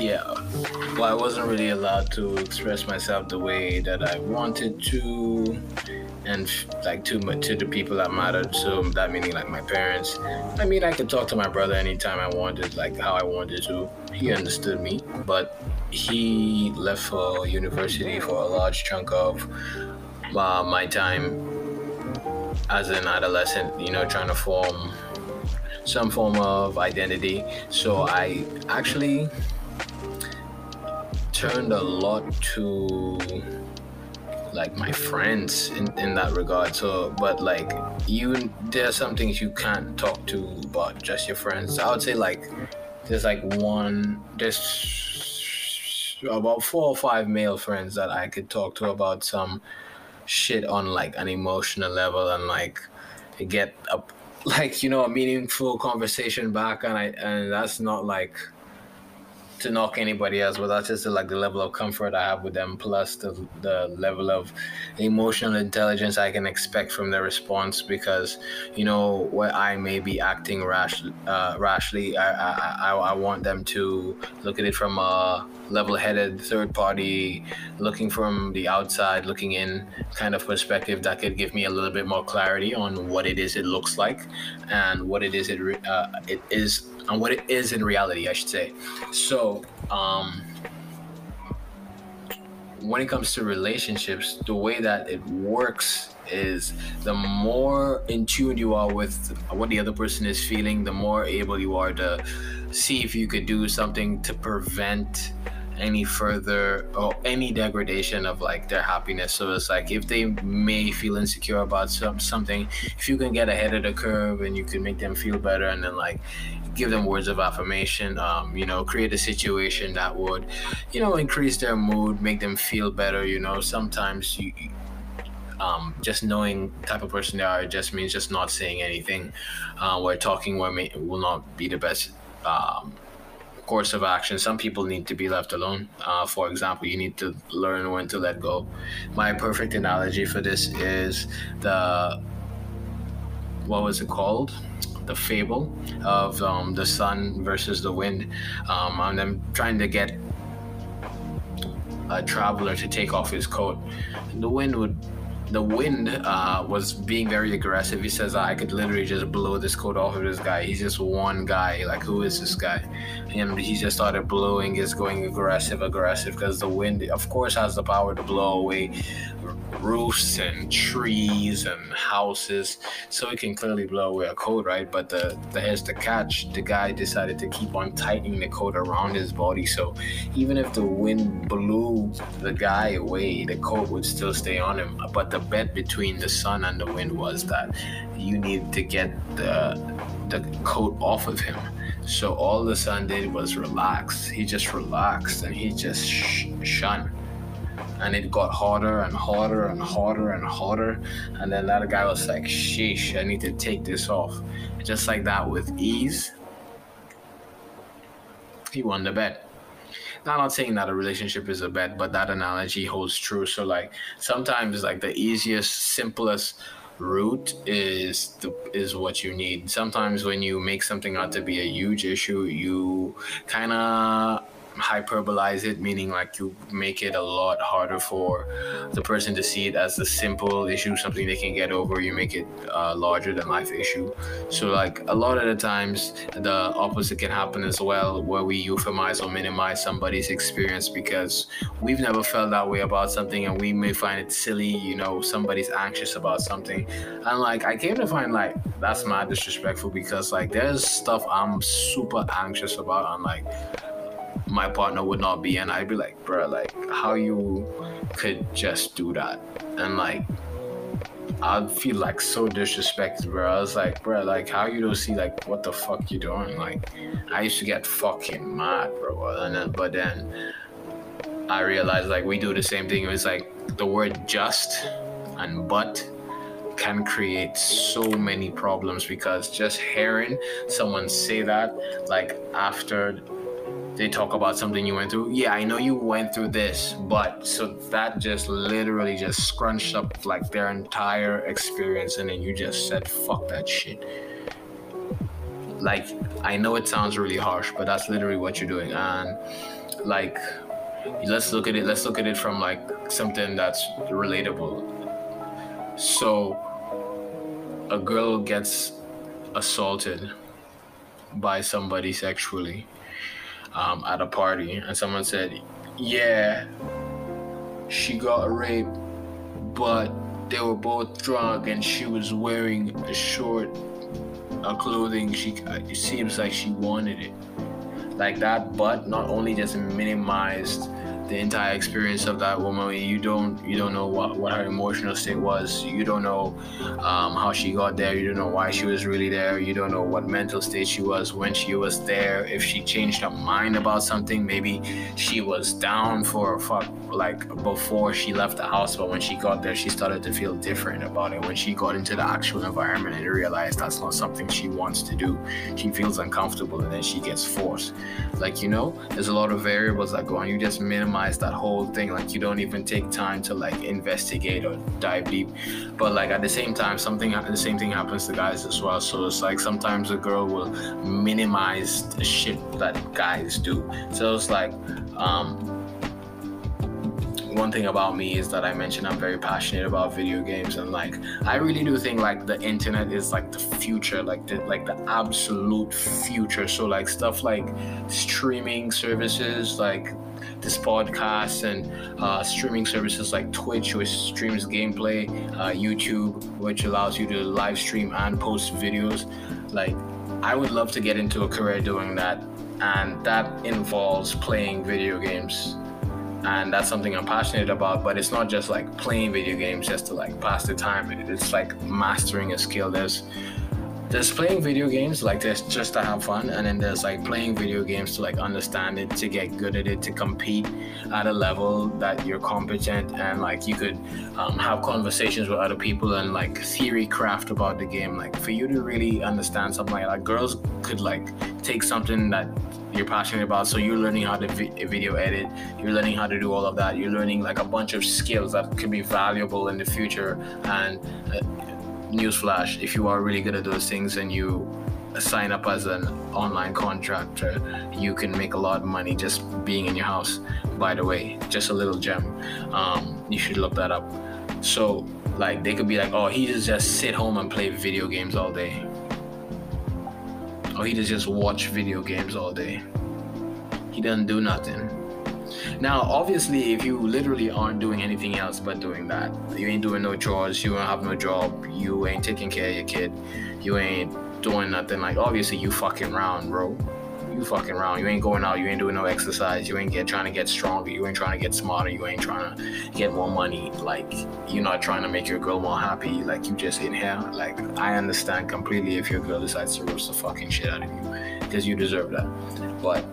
yeah, well, I wasn't really allowed to express myself the way that I wanted to, and like to to the people that mattered. So that meaning like my parents. I mean, I could talk to my brother anytime I wanted, like how I wanted to. He understood me, but he left for university for a large chunk of uh, my time as an adolescent. You know, trying to form some form of identity. So I actually turned a lot to like my friends in, in that regard. So but like you there's some things you can't talk to about just your friends. I would say like there's like one there's about four or five male friends that i could talk to about some shit on like an emotional level and like get a like you know a meaningful conversation back. And i and that's not like to knock anybody else, but that's just like the level of comfort I have with them, plus the the level of emotional intelligence I can expect from their response. Because you know, where I may be acting rash, uh, rashly, I, I I I want them to look at it from a level-headed third party, looking from the outside, looking in kind of perspective that could give me a little bit more clarity on what it is it looks like, and what it is it uh, it is on what it is in reality, I should say. So, um, when it comes to relationships, the way that it works is the more in tune you are with what the other person is feeling, the more able you are to see if you could do something to prevent any further or any degradation of like their happiness. So it's like if they may feel insecure about some something, if you can get ahead of the curve and you can make them feel better, and then like give them words of affirmation. Um, you know, create a situation that would, you know, increase their mood, make them feel better. You know, sometimes you. Um, just knowing type of person they are just means just not saying anything. Uh, where talking where may, will not be the best um, course of action. Some people need to be left alone. Uh, for example, you need to learn when to let go. My perfect analogy for this is the what was it called? The fable of um, the sun versus the wind. Um, and I'm trying to get a traveler to take off his coat. The wind would the wind uh, was being very aggressive. He says, I could literally just blow this coat off of this guy. He's just one guy. Like, who is this guy? And he just started blowing, is going aggressive, aggressive, because the wind, of course, has the power to blow away roofs and trees and houses, so it can clearly blow away a coat, right? But the, the here's the catch: the guy decided to keep on tightening the coat around his body, so even if the wind blew the guy away, the coat would still stay on him. But the bet between the sun and the wind was that you need to get the the coat off of him. So all the sun did was relax. He just relaxed and he just sh- and it got harder and harder and harder and harder. And then that guy was like, sheesh, I need to take this off. Just like that with ease, he won the bet. Now, I'm not saying that a relationship is a bet, but that analogy holds true. So, like, sometimes, like, the easiest, simplest route is the is what you need. Sometimes when you make something out to be a huge issue, you kind of hyperbolize it, meaning like you make it a lot harder for the person to see it as a simple issue, something they can get over. You make it a larger than life issue. So like a lot of the times, the opposite can happen as well, where we euphemize or minimize somebody's experience because we've never felt that way about something, and we may find it silly. You know, somebody's anxious about something, and like I came to find like that's mad disrespectful because like there's stuff I'm super anxious about, and like my partner would not be and I'd be like, bro, like how you could just do that. And like I'd feel like so disrespected, bro. I was like, bro, like how you don't see like what the fuck you doing? Like I used to get fucking mad, bro. And then but then I realized like we do the same thing. It was like the word just and but can create so many problems because just hearing someone say that like after they talk about something you went through. Yeah, I know you went through this, but so that just literally just scrunched up like their entire experience, and then you just said, "Fuck that shit." like I know it sounds really harsh, but that's literally what you're doing. And like let's look at it let's look at it from like something that's relatable. So a girl gets assaulted by somebody sexually um, at a party and someone said, Yeah, she got raped, but they were both drunk and she was wearing a short a clothing. She it seems like she wanted it. Like that but not only just minimized the entire experience of that woman. You don't you don't know what, what her emotional state was. You don't know um, how she got there. You don't know why she was really there. You don't know what mental state she was when she was there. If she changed her mind about something, maybe she was down for fuck like before she left the house, but when she got there, she started to feel different about it. When she got into the actual environment and realized that's not something she wants to do, she feels uncomfortable and then she gets forced. Like you know, there's a lot of variables that go on. You just minimize that whole thing. Like you don't even take time to like investigate or dive deep. But like at the same time something the same thing happens to guys as well. So it's like sometimes a girl will minimize the shit that guys do. So it's like um one thing about me is that I mentioned I'm very passionate about video games. And like I really do think like the internet is like the future, like the like the absolute future. So like stuff like streaming services, like this podcast and uh, streaming services like Twitch, which streams gameplay, uh, YouTube, which allows you to live stream and post videos. Like, I would love to get into a career doing that, and that involves playing video games. And that's something I'm passionate about, but it's not just like playing video games just to like pass the time. It's like mastering a skill. There's there's playing video games like this just to have fun and then there's like playing video games to like understand it to get good at it to compete at a level that you're competent and like you could um, have conversations with other people and like theory craft about the game. Like for you to really understand something like that girls could like take something that you're passionate about. So you're learning how to vi- video edit you're learning how to do all of that you're learning like a bunch of skills that could be valuable in the future. And uh, newsflash if you are really good at those things and you sign up as an online contractor you can make a lot of money just being in your house. By the way just a little gem. Um, you should look that up. So like they could be like oh he just just sit home and play video games all day. Or he just watch video games all day. He doesn't do nothing now, obviously, if you literally aren't doing anything else but doing that, you ain't doing no chores, you don't have no job, you ain't taking care of your kid, you ain't doing nothing. Like, obviously, you fucking around, bro. You fucking around. You ain't going out. You ain't doing no exercise. You ain't get trying to get stronger. You ain't trying to get smarter. You ain't trying to get more money. Like you're not trying to make your girl more happy. Like you just in here. Like I understand completely if your girl decides to roast the fucking shit out of you because you deserve that. But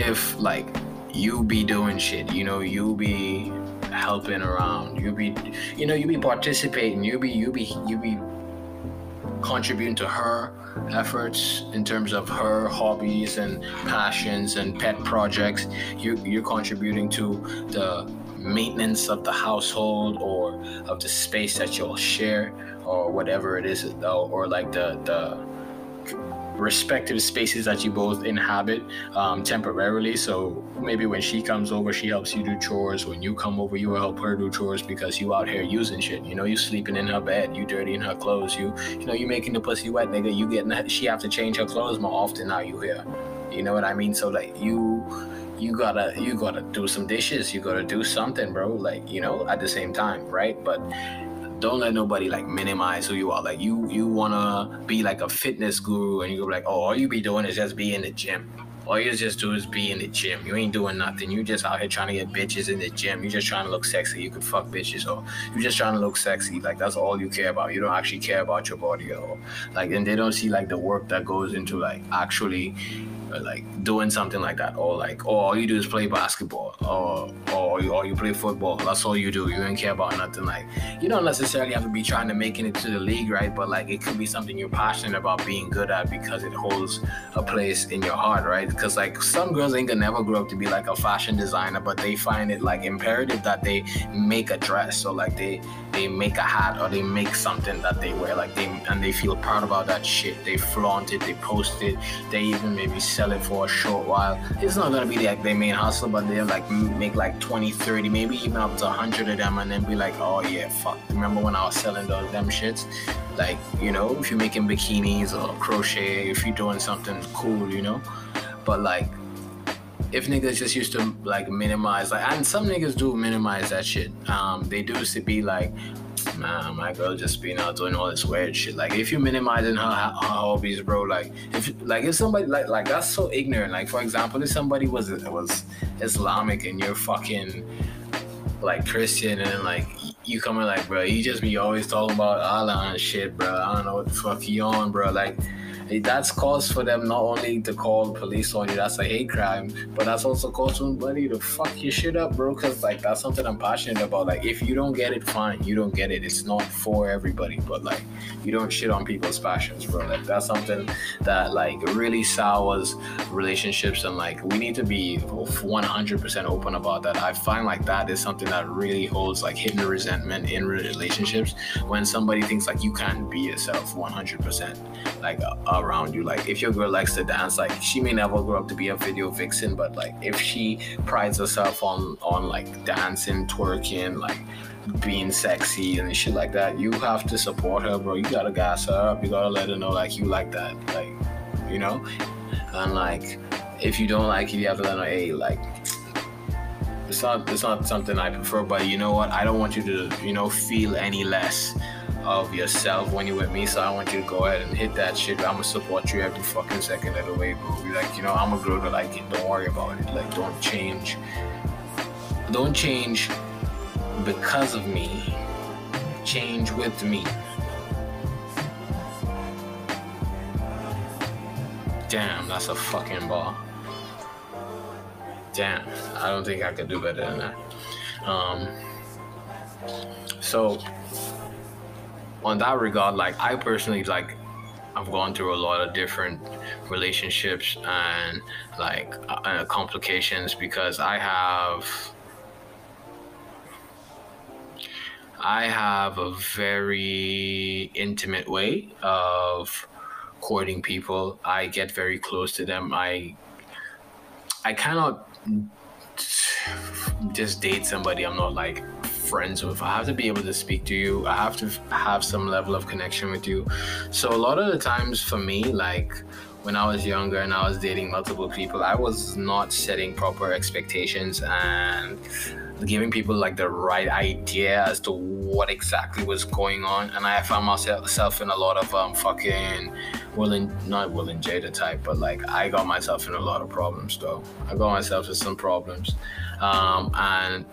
if like you be doing shit, you know, you be helping around, you be, you know, you be participating, you be, you be, you be contributing to her efforts in terms of her hobbies and passions and pet projects. You, you're contributing to the maintenance of the household or of the space that you'll share or whatever it is, uh, or like the the respective spaces that you both inhabit um, temporarily. So maybe when she comes over, she helps you do chores. When you come over, you help her do chores because you out here using shit. You know, you sleeping in her bed, you dirtying her clothes, you you know, you making the pussy wet, nigga. You getting that, she have to change her clothes more often now. You here, you know what I mean? So like you you gotta you gotta do some dishes you gotta do something bro like you know at the same time right but don't let nobody like minimize who you are. Like you you wanna be like a fitness guru and you go like, oh, all you be doing is just be in the gym. All you just do is be in the gym. You ain't doing nothing. You just out here trying to get bitches in the gym. You just trying to look sexy. You could fuck bitches or you just trying to look sexy. Like that's all you care about. You don't actually care about your body at all. Like and they don't see like the work that goes into like actually like doing something like that, or like, oh, all you do is play basketball, or or you, or you play football. That's all you do. You don't care about nothing. Like you don't necessarily have to be trying to make it to the league, right? But like it could be something you're passionate about being good at because it holds a place in your heart, right? because like some girls ain't gonna never grow up to be like a fashion designer, but they find it like imperative that they make a dress. So like they they make a hat or they make something that they wear, like they and they feel proud about that shit. They flaunt it, they post it, they even maybe sell it for a short while. It's not gonna be like their main hustle, but they'll like make like 20, 30, maybe even up to 100 of them, and then be like, oh yeah, fuck. Remember when I was selling those them shits? Like you know, if you're making bikinis or crochet, if you're doing something cool, you know, but like if niggas just used to like minimize like and some niggas do minimize that shit um they do used to be like man my girl just being out doing all this weird shit. Like if you're minimizing her, her hobbies bro like if like if somebody like like that's so ignorant. Like for example if somebody was was islamic and you're fucking like christian and like you coming like bro you just be always talking about allah and shit bro. I don't know what the fuck you on bro. Like that's cause for them not only to call police on you, that's a hate crime, but that's also cause for somebody to fuck your shit up, bro. Cause like that's something I'm passionate about. Like if you don't get it, fine, you don't get it. It's not for everybody, but like you don't shit on people's passions, bro. Like that's something that like really sours relationships, and like we need to be 100% open about that. I find like that is something that really holds like hidden resentment in relationships when somebody thinks like you can't be yourself 100%. Like uh, around you. Like if your girl likes to dance, like she may never grow up to be a video vixen, but like if she prides herself on on like dancing, twerking, like being sexy and shit like that, you have to support her, bro. You gotta gas her up. You gotta let her know like you like that, like you know. And like if you don't like it, you have to let her hey, like it's not it's not something I prefer, but you know what? I don't want you to you know feel any less of yourself when you're with me. So I want you to go ahead and hit that shit. I'm gonna support you every fucking second of the way, bro. Be like, you know, I'm a girl to like it. Don't worry about it. Like, don't change. Don't change because of me. Change with me. Damn, that's a fucking ball. Damn, I don't think I could do better than that. Um, so on that regard, like I personally like I've gone through a lot of different relationships and like uh, complications because I have I have a very intimate way of courting people. I get very close to them. I I cannot just date somebody I'm not like friends with. I have to be able to speak to you. I have to have some level of connection with you. So a lot of the times for me, like when I was younger and I was dating multiple people, I was not setting proper expectations and giving people like the right idea as to what exactly was going on. And I found myself in a lot of um fucking Will and not Will and Jada type, but like I got myself in a lot of problems though. I got myself in some problems. Um, and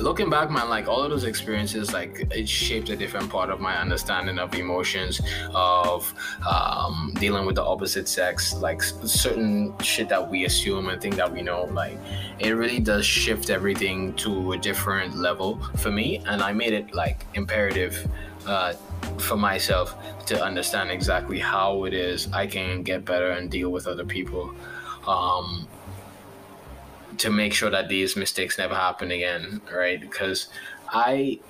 looking back man like all of those experiences like it shaped a different part of my understanding of emotions of um, dealing with the opposite sex like certain shit that we assume and think that we know like it really does shift everything to a different level for me and i made it like imperative uh, for myself to understand exactly how it is i can get better and deal with other people. Um, to make sure that these mistakes never happen again, right? Because I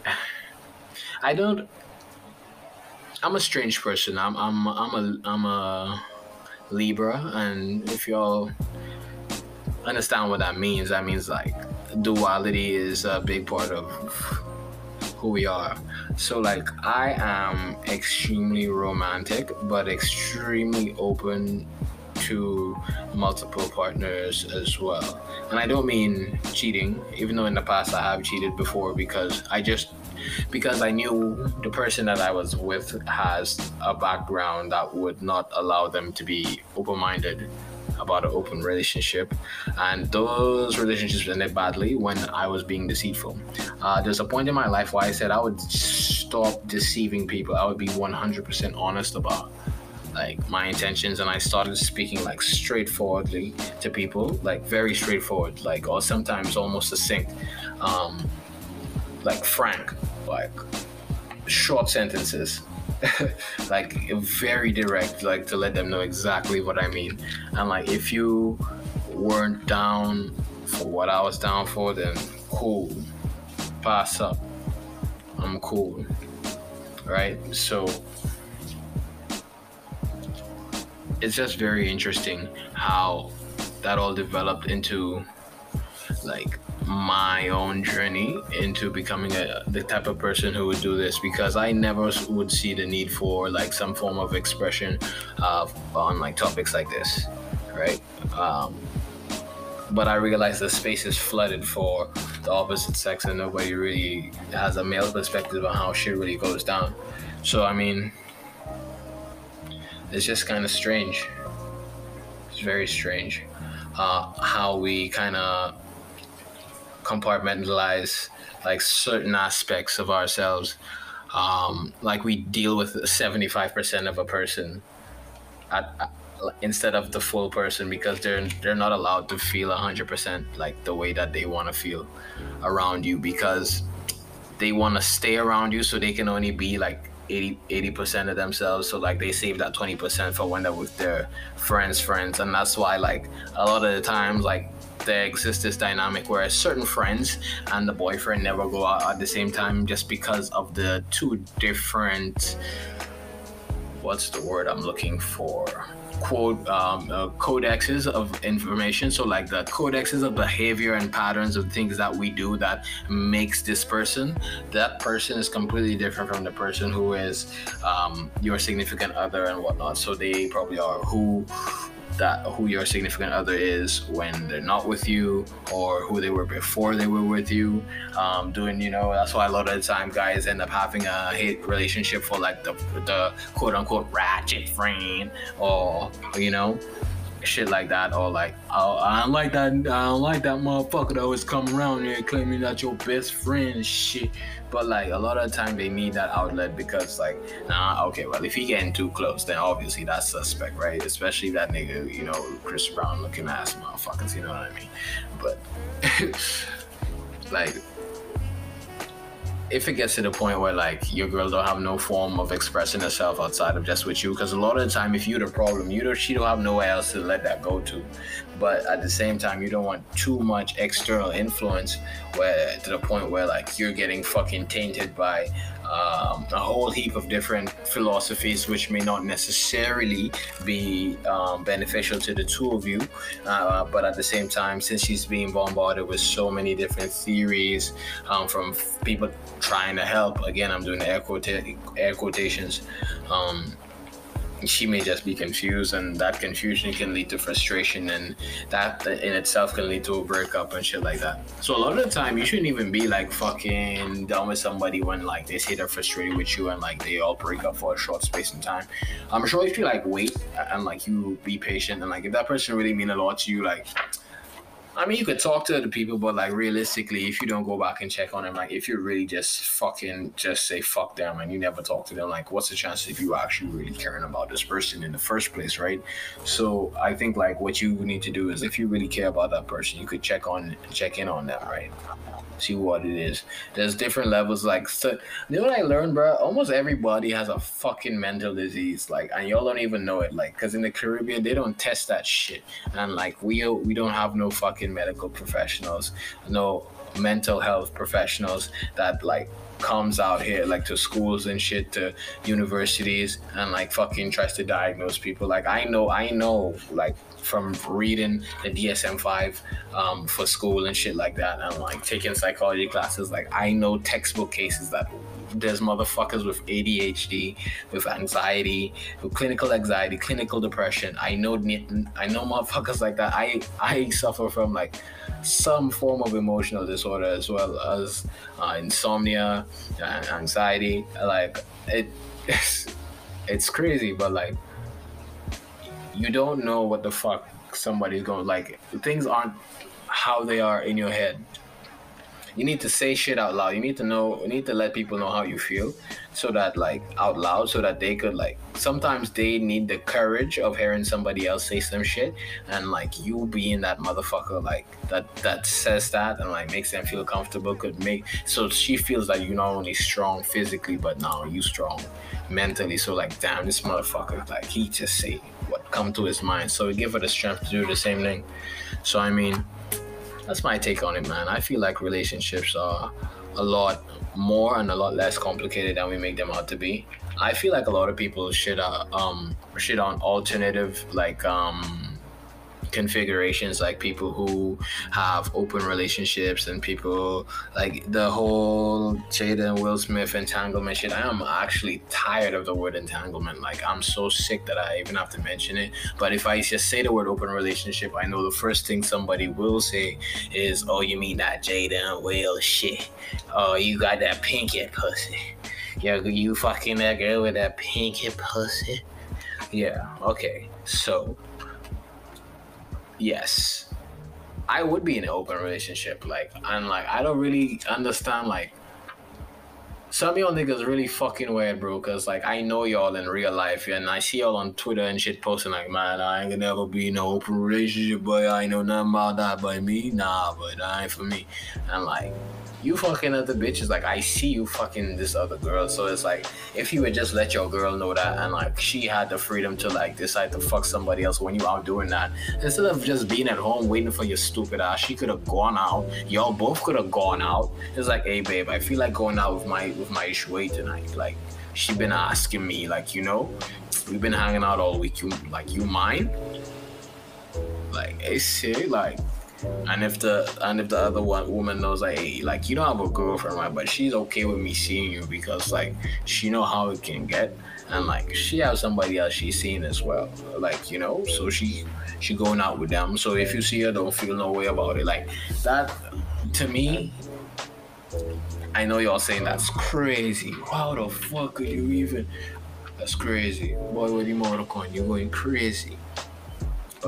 I don't I'm a strange person. I'm I'm I'm a I'm a Libra and if y'all understand what that means, that means like duality is a big part of who we are. So like I am extremely romantic but extremely open to multiple partners as well. And I don't mean cheating, even though in the past I have cheated before because I just because I knew the person that I was with has a background that would not allow them to be open minded about an open relationship. And those relationships ended badly when I was being deceitful. Uh, there's a point in my life where I said I would stop deceiving people, I would be 100% honest about like my intentions and I started speaking like straightforwardly to people, like very straightforward, like or sometimes almost succinct, um, like frank, like short sentences, like very direct, like to let them know exactly what I mean. And like if you weren't down for what I was down for, then cool, pass up. I'm cool, right? So it's just very interesting how that all developed into like my own journey into becoming a, the type of person who would do this because I never would see the need for like some form of expression uh, on like topics like this, right? Um, but I realized the space is flooded for the opposite sex and nobody really has a male perspective on how shit really goes down. So I mean, it's just kind of strange. It's very strange uh, how we kind of compartmentalize like certain aspects of ourselves. Um, like we deal with 75% of a person at, at, instead of the full person because they're they're not allowed to feel 100% like the way that they want to feel around you because they want to stay around you so they can only be like 80 percent of themselves so like they save that 20% for when they're with their friends friends and that's why like a lot of the times like there exists this dynamic where certain friends and the boyfriend never go out at the same time just because of the two different what's the word i'm looking for quote um, uh, codexes of information. So like the codexes of behavior and patterns of things that we do that makes this person. That person is completely different from the person who is um, your significant other and whatnot. So they probably are who that who your significant other is when they're not with you or who they were before they were with you. Um, doing you know that's why a lot of the time guys end up having a hate relationship for like the, the quote unquote ratchet friend or you know shit like that, or like, oh, I don't like that, I don't like that motherfucker that always come around here claiming that your best friend shit. But like a lot of the time they need that outlet because like, nah, okay, well if he getting too close, then obviously that's suspect, right? Especially that nigga, you know, Chris Brown looking ass motherfuckers, you know what I mean? But like if it gets to the point where like your girl don't have no form of expressing herself outside of just with you, because a lot of the time if you're the problem, you don't she don't have nowhere else to let that go to. But at the same time, you don't want too much external influence where to the point where like you're getting fucking tainted by um, a whole heap of different philosophies, which may not necessarily be um, beneficial to the two of you. Uh, but at the same time, since she's being bombarded with so many different theories um, from people trying to help, again, I'm doing air, quota- air quotations. Um, she may just be confused and that confusion can lead to frustration and that in itself can lead to a breakup and shit like that. So a lot of the time you shouldn't even be like fucking done with somebody when like they say they're frustrated with you and like they all break up for a short space in time. I'm sure if you like wait and like you be patient and like if that person really mean a lot to you like I mean, you could talk to the people, but like realistically, if you don't go back and check on them, like if you really just fucking just say fuck them and you never talk to them, like what's the chance if you actually really caring about this person in the first place, right? So I think like what you need to do is if you really care about that person, you could check on check in on them, right? see what it is. There's different levels. Like, so, you know what I learned, bro? Almost everybody has a fucking mental disease. Like, and y'all don't even know it. Like, cause in the Caribbean they don't test that shit, and like we we don't have no fucking medical professionals, no mental health professionals that like comes out here like to schools and shit to universities and like fucking tries to diagnose people like i know i know like from reading the DSM-5 um, for school and shit like that, and like taking psychology classes. Like I know textbook cases that there's motherfuckers with ADHD, with anxiety, with clinical anxiety, clinical depression. I know I know motherfuckers like that. I I suffer from like some form of emotional disorder as well as uh, insomnia and anxiety. Like it, it's, it's crazy, but like you don't know what the fuck somebody's going like things aren't how they are in your head you need to say shit out loud. You need to know. You need to let people know how you feel, so that like out loud, so that they could like. Sometimes they need the courage of hearing somebody else say some shit, and like you being that motherfucker, like that that says that and like makes them feel comfortable, could make so she feels like you're not only strong physically, but now you strong mentally. So like, damn, this motherfucker, like he just say what come to his mind. So we give her the strength to do the same thing. So I mean that's my take on it, man. I feel like relationships are a lot more and a lot less complicated than we make them out to be. I feel like a lot of people should uh, um shit on alternative like um configurations like people who have open relationships and people like the whole Jada and Will Smith entanglement shit. I am actually tired of the word entanglement. Like I'm so sick that I even have to mention it. But if I just say the word open relationship, I know the first thing somebody will say is, "Oh, you mean that Jada and Will shit? Oh, you got that pinky pussy? Yeah, you fucking that girl with that pinky pussy." Yeah. Okay. So yes, I would be in an open relationship. Like, and like, I don't really understand like some of y'all niggas really fucking weird, bro. Cause like I know y'all in real life, and I see y'all on Twitter and shit posting like, man, I ain't gonna never be in an open relationship, but I know nothing about that by me. Nah, but that ain't for me. And like, you fucking other bitches. Like I see you fucking this other girl. So it's like if you would just let your girl know that and like she had the freedom to like decide to fuck somebody else when you out doing that. Instead of just being at home waiting for your stupid ass, she could have gone out. Y'all both could have gone out. It's like, hey babe, I feel like going out with my with my Ishway tonight. Like she been asking me, like, you know, we've been hanging out all week. You like you mind? Like, hey like and if the and if the other one woman knows like hey, like you don't have a girlfriend right but she's okay with me seeing you because like she know how it can get and like she has somebody else she's seeing as well like you know so she she going out with them so if you see her don't feel no way about it like that to me I know y'all saying that's crazy. How the fuck could you even? That's crazy. Boy, what you more You're going crazy.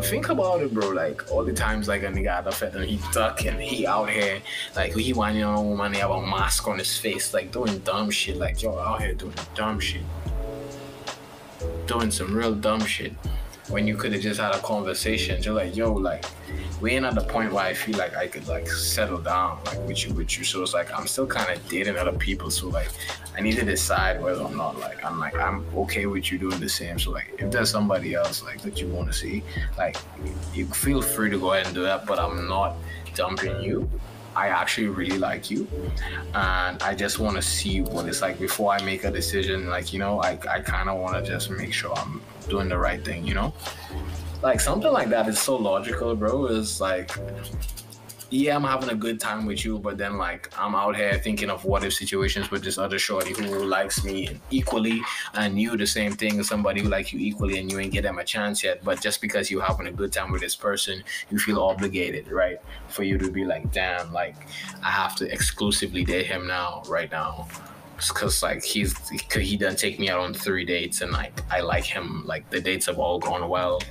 Think about it, bro. Like all the times, like a nigga had a fed and he ducking, he out here, like he whining on a woman, he have a mask on his face, like doing dumb shit. Like yo, out here doing dumb shit, doing some real dumb shit. When you could have just had a conversation, you're like, yo, like we ain't at the point where I feel like I could like settle down like with you with you. So it's like I'm still kind of dating other people. So like I need to decide whether or not like I'm like I'm okay with you doing the same. So like if there's somebody else like that you want to see, like you feel free to go ahead and do that. But I'm not dumping you. I actually really like you, and I just want to see what it's like before I make a decision. Like you know, I I kind of want to just make sure I'm doing the right thing. You know like something like that is so logical, bro. Is like, yeah, I'm having a good time with you, but then like I'm out here thinking of what if situations with this other shorty who likes me equally and you the same thing, as somebody who likes you equally and you ain't get them a chance yet. But just because you're having a good time with this person, you feel obligated, right? For you to be like, damn, like I have to exclusively date him now, right now because like he's he done take me out on three dates and like I like him like the dates have all gone well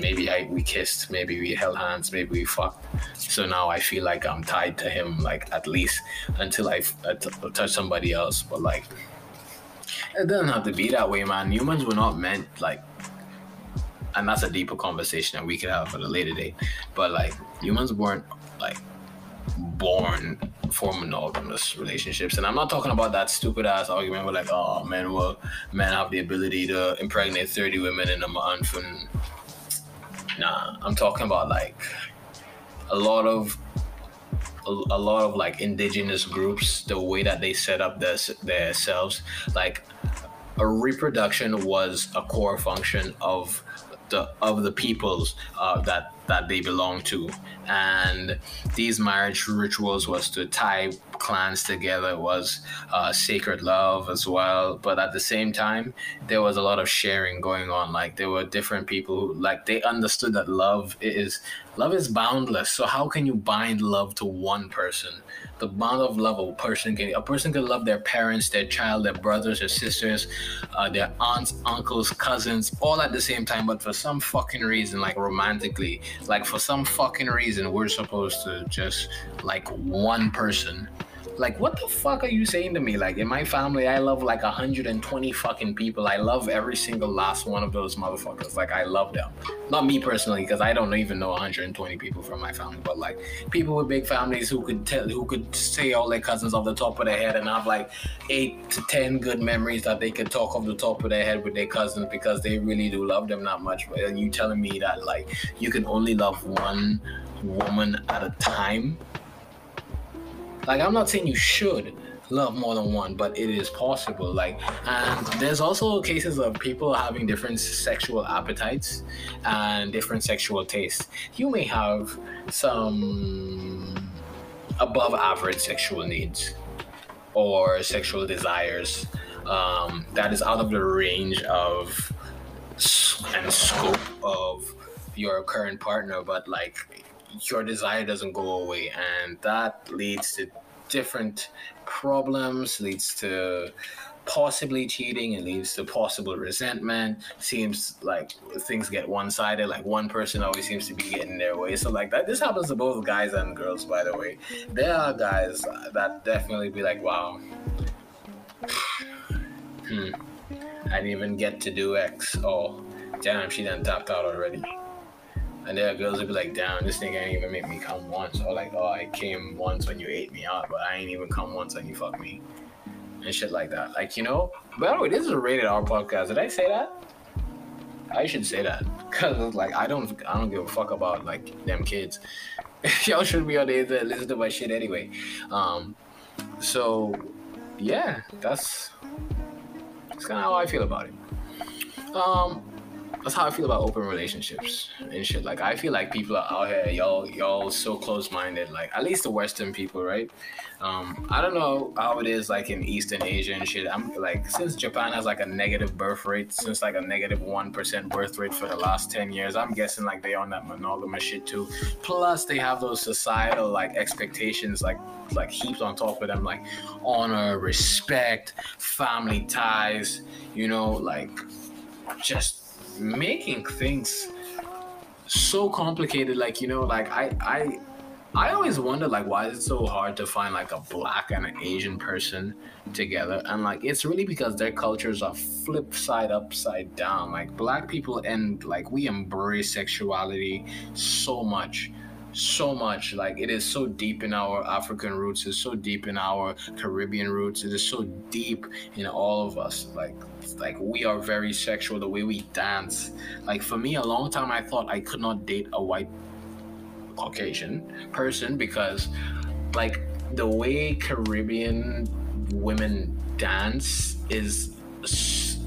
maybe I we kissed, maybe we held hands, maybe we fucked. So now I feel like I'm tied to him, like at least until I uh, touch somebody else. But like, it doesn't have to be that way, man. Humans were not meant like, and that's a deeper conversation that we could have at a later date. But like, humans weren't like born for monogamous relationships. And I'm not talking about that stupid ass argument where like, oh men well men have the ability to impregnate 30 women in a month and Nah, I'm talking about like a lot of a, a lot of like indigenous groups, the way that they set up their themselves, like a reproduction was a core function of the of the peoples uh, that that they belong to, and these marriage rituals was to tie clans together. Was uh, sacred love as well. But at the same time, there was a lot of sharing going on. Like there were different people who like they understood that love is love is boundless. So how can you bind love to one person? the amount of love a person can a person can love their parents, their child, their brothers, their sisters, uh, their aunts, uncles, cousins, all at the same time. But for some fucking reason, like romantically, like for some fucking reason, we're supposed to just like one person like, what the fuck are you saying to me? Like, in my family, I love like 120 fucking people. I love every single last one of those motherfuckers. Like, I love them. Not me personally, because I don't even know 120 people from my family, but like people with big families who could tell, who could say all their cousins off the top of their head and have like eight to 10 good memories that they could talk off the top of their head with their cousins because they really do love them that much. And you telling me that like you can only love one woman at a time like I'm not saying you should love more than one, but it is possible. Like, and there's also cases of people having different sexual appetites and different sexual tastes. You may have some above average sexual needs or sexual desires um, that is out of the range of and scope of your current partner, but like your desire doesn't go away and that leads to different problems leads to possibly cheating it leads to possible resentment. Seems like things get one-sided like one person always seems to be getting their way. So like that this happens to both guys and girls by the way. There are guys that definitely be like wow hmm i didn't even get to do x. Oh damn she done tapped out already and are girls that be like, damn, this nigga ain't even make me come once. Or like, oh, I came once when you ate me out, but I ain't even come once when you fuck me. And shit like that. Like, you know, by the way, this is a rated R podcast. Did I say that? I should say that. Cause like I don't I don't give a fuck about like them kids. Y'all should be on the internet listen to my shit anyway. Um so yeah, that's that's kinda how I feel about it. Um that's how I feel about open relationships and shit. Like I feel like people are out here, y'all, y'all so close minded. Like at least the Western people, right? Um, I don't know how it is like in Eastern Asia and shit. I'm like since Japan has like a negative birth rate, since like a negative one percent birth rate for the last ten years, I'm guessing like they on that monogamous shit too. Plus they have those societal like expectations like like heaps on top of them, like honor, respect, family ties, you know, like just making things so complicated like you know like i i i always wonder like why is it so hard to find like a black and an asian person together? And like it's really because their cultures are flip side upside down. Like black people and like we embrace sexuality so much so much like it is so deep in our african roots it's so deep in our caribbean roots it is so deep in all of us like like we are very sexual the way we dance. Like for me a long time i thought i could not date a white caucasian person because like the way caribbean women dance is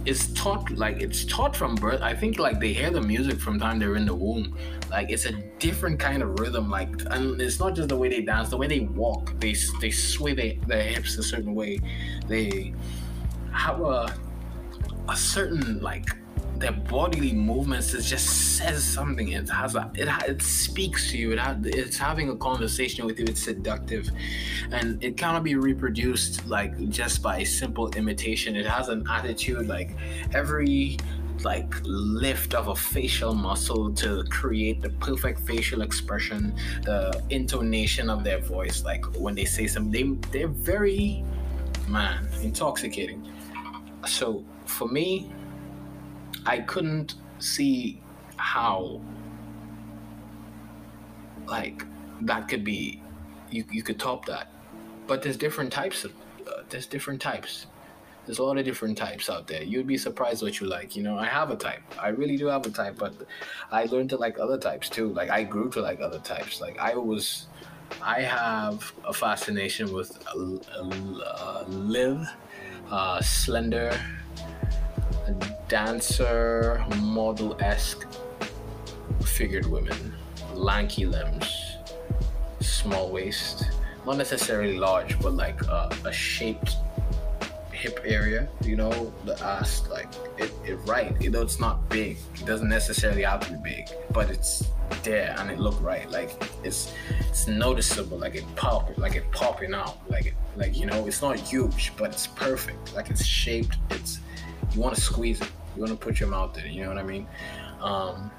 is taught like it's taught from birth. I think like they hear the music from time they're in the womb. Like it's a different kind of rhythm like and it's not just the way they dance the way they walk. They they sway their, their hips a certain way. They have a a certain like their bodily movements it just says something. It has a it, it speaks to you. It has, it's having a conversation with you. It's seductive. And it cannot be reproduced like just by simple imitation. It has an attitude like every like lift of a facial muscle to create the perfect facial expression the intonation of their voice. Like when they say something they, they're very man intoxicating. So for me, I couldn't see how like that could be you, you could top that. But there's different types of uh, there's different types. There's a lot of different types out there. You'd be surprised what you like you know? I have a type. I really do have a type but i learned to like other types too. Like i grew to like other types. Like i was i have a fascination with uh, uh, live uh, slender dancer, model esque figured women, lanky limbs, small waist, not necessarily large, but like uh, a shaped hip area, you know, the ass, like it, it right. You know, it's not big. It doesn't necessarily have to be big, but it's there and it look right. Like it's it's noticeable. Like it pop, like it popping out. Like it, like you know, it's not huge, but it's perfect. Like it's shaped. It's you want to squeeze it. You want to put your mouth in it. You know what I mean? Um,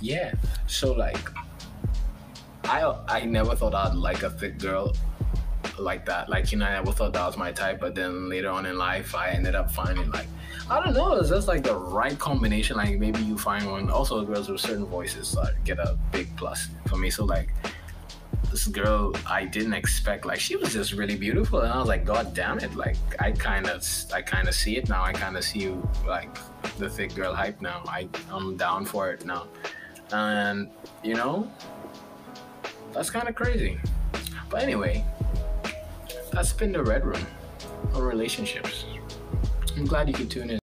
yeah. So like, I I never thought I'd like a thick girl like that. Like, you know, I never thought that was my type, but then later on in life, I ended up finding like, I don't know, it's just like the right combination. Like, maybe you find one. Also, girls with certain voices like, get a big plus for me. So, like, this girl I didn't expect, like, she was just really beautiful, and I was like, God damn it! Like, I kind of, I kind of see it now. I kind of see you like the thick girl hype now. I, I'm down for it now, and you know, that's kind of crazy. But anyway, that's been the Red Room on relationships. I'm glad you could tune in.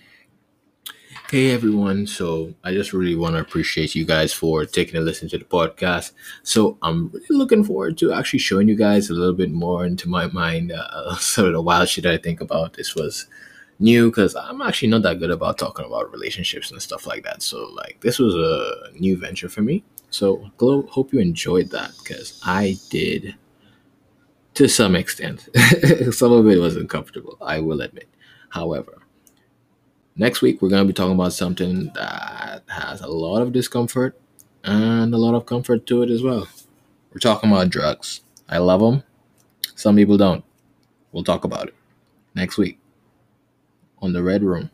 Hey everyone, so I just really want to appreciate you guys for taking a listen to the podcast. So I'm really looking forward to actually showing you guys a little bit more into my mind, uh, sort of the wild shit I think about. This was new because I'm actually not that good about talking about relationships and stuff like that. So like this was a new venture for me. So hope you enjoyed that because I did to some extent. some of it was uncomfortable, I will admit. However, next week we're going to be talking about something that has a lot of discomfort and a lot of comfort to it as well. We're talking about drugs. I love them. Some people don't. We'll talk about it next week on the Red Room.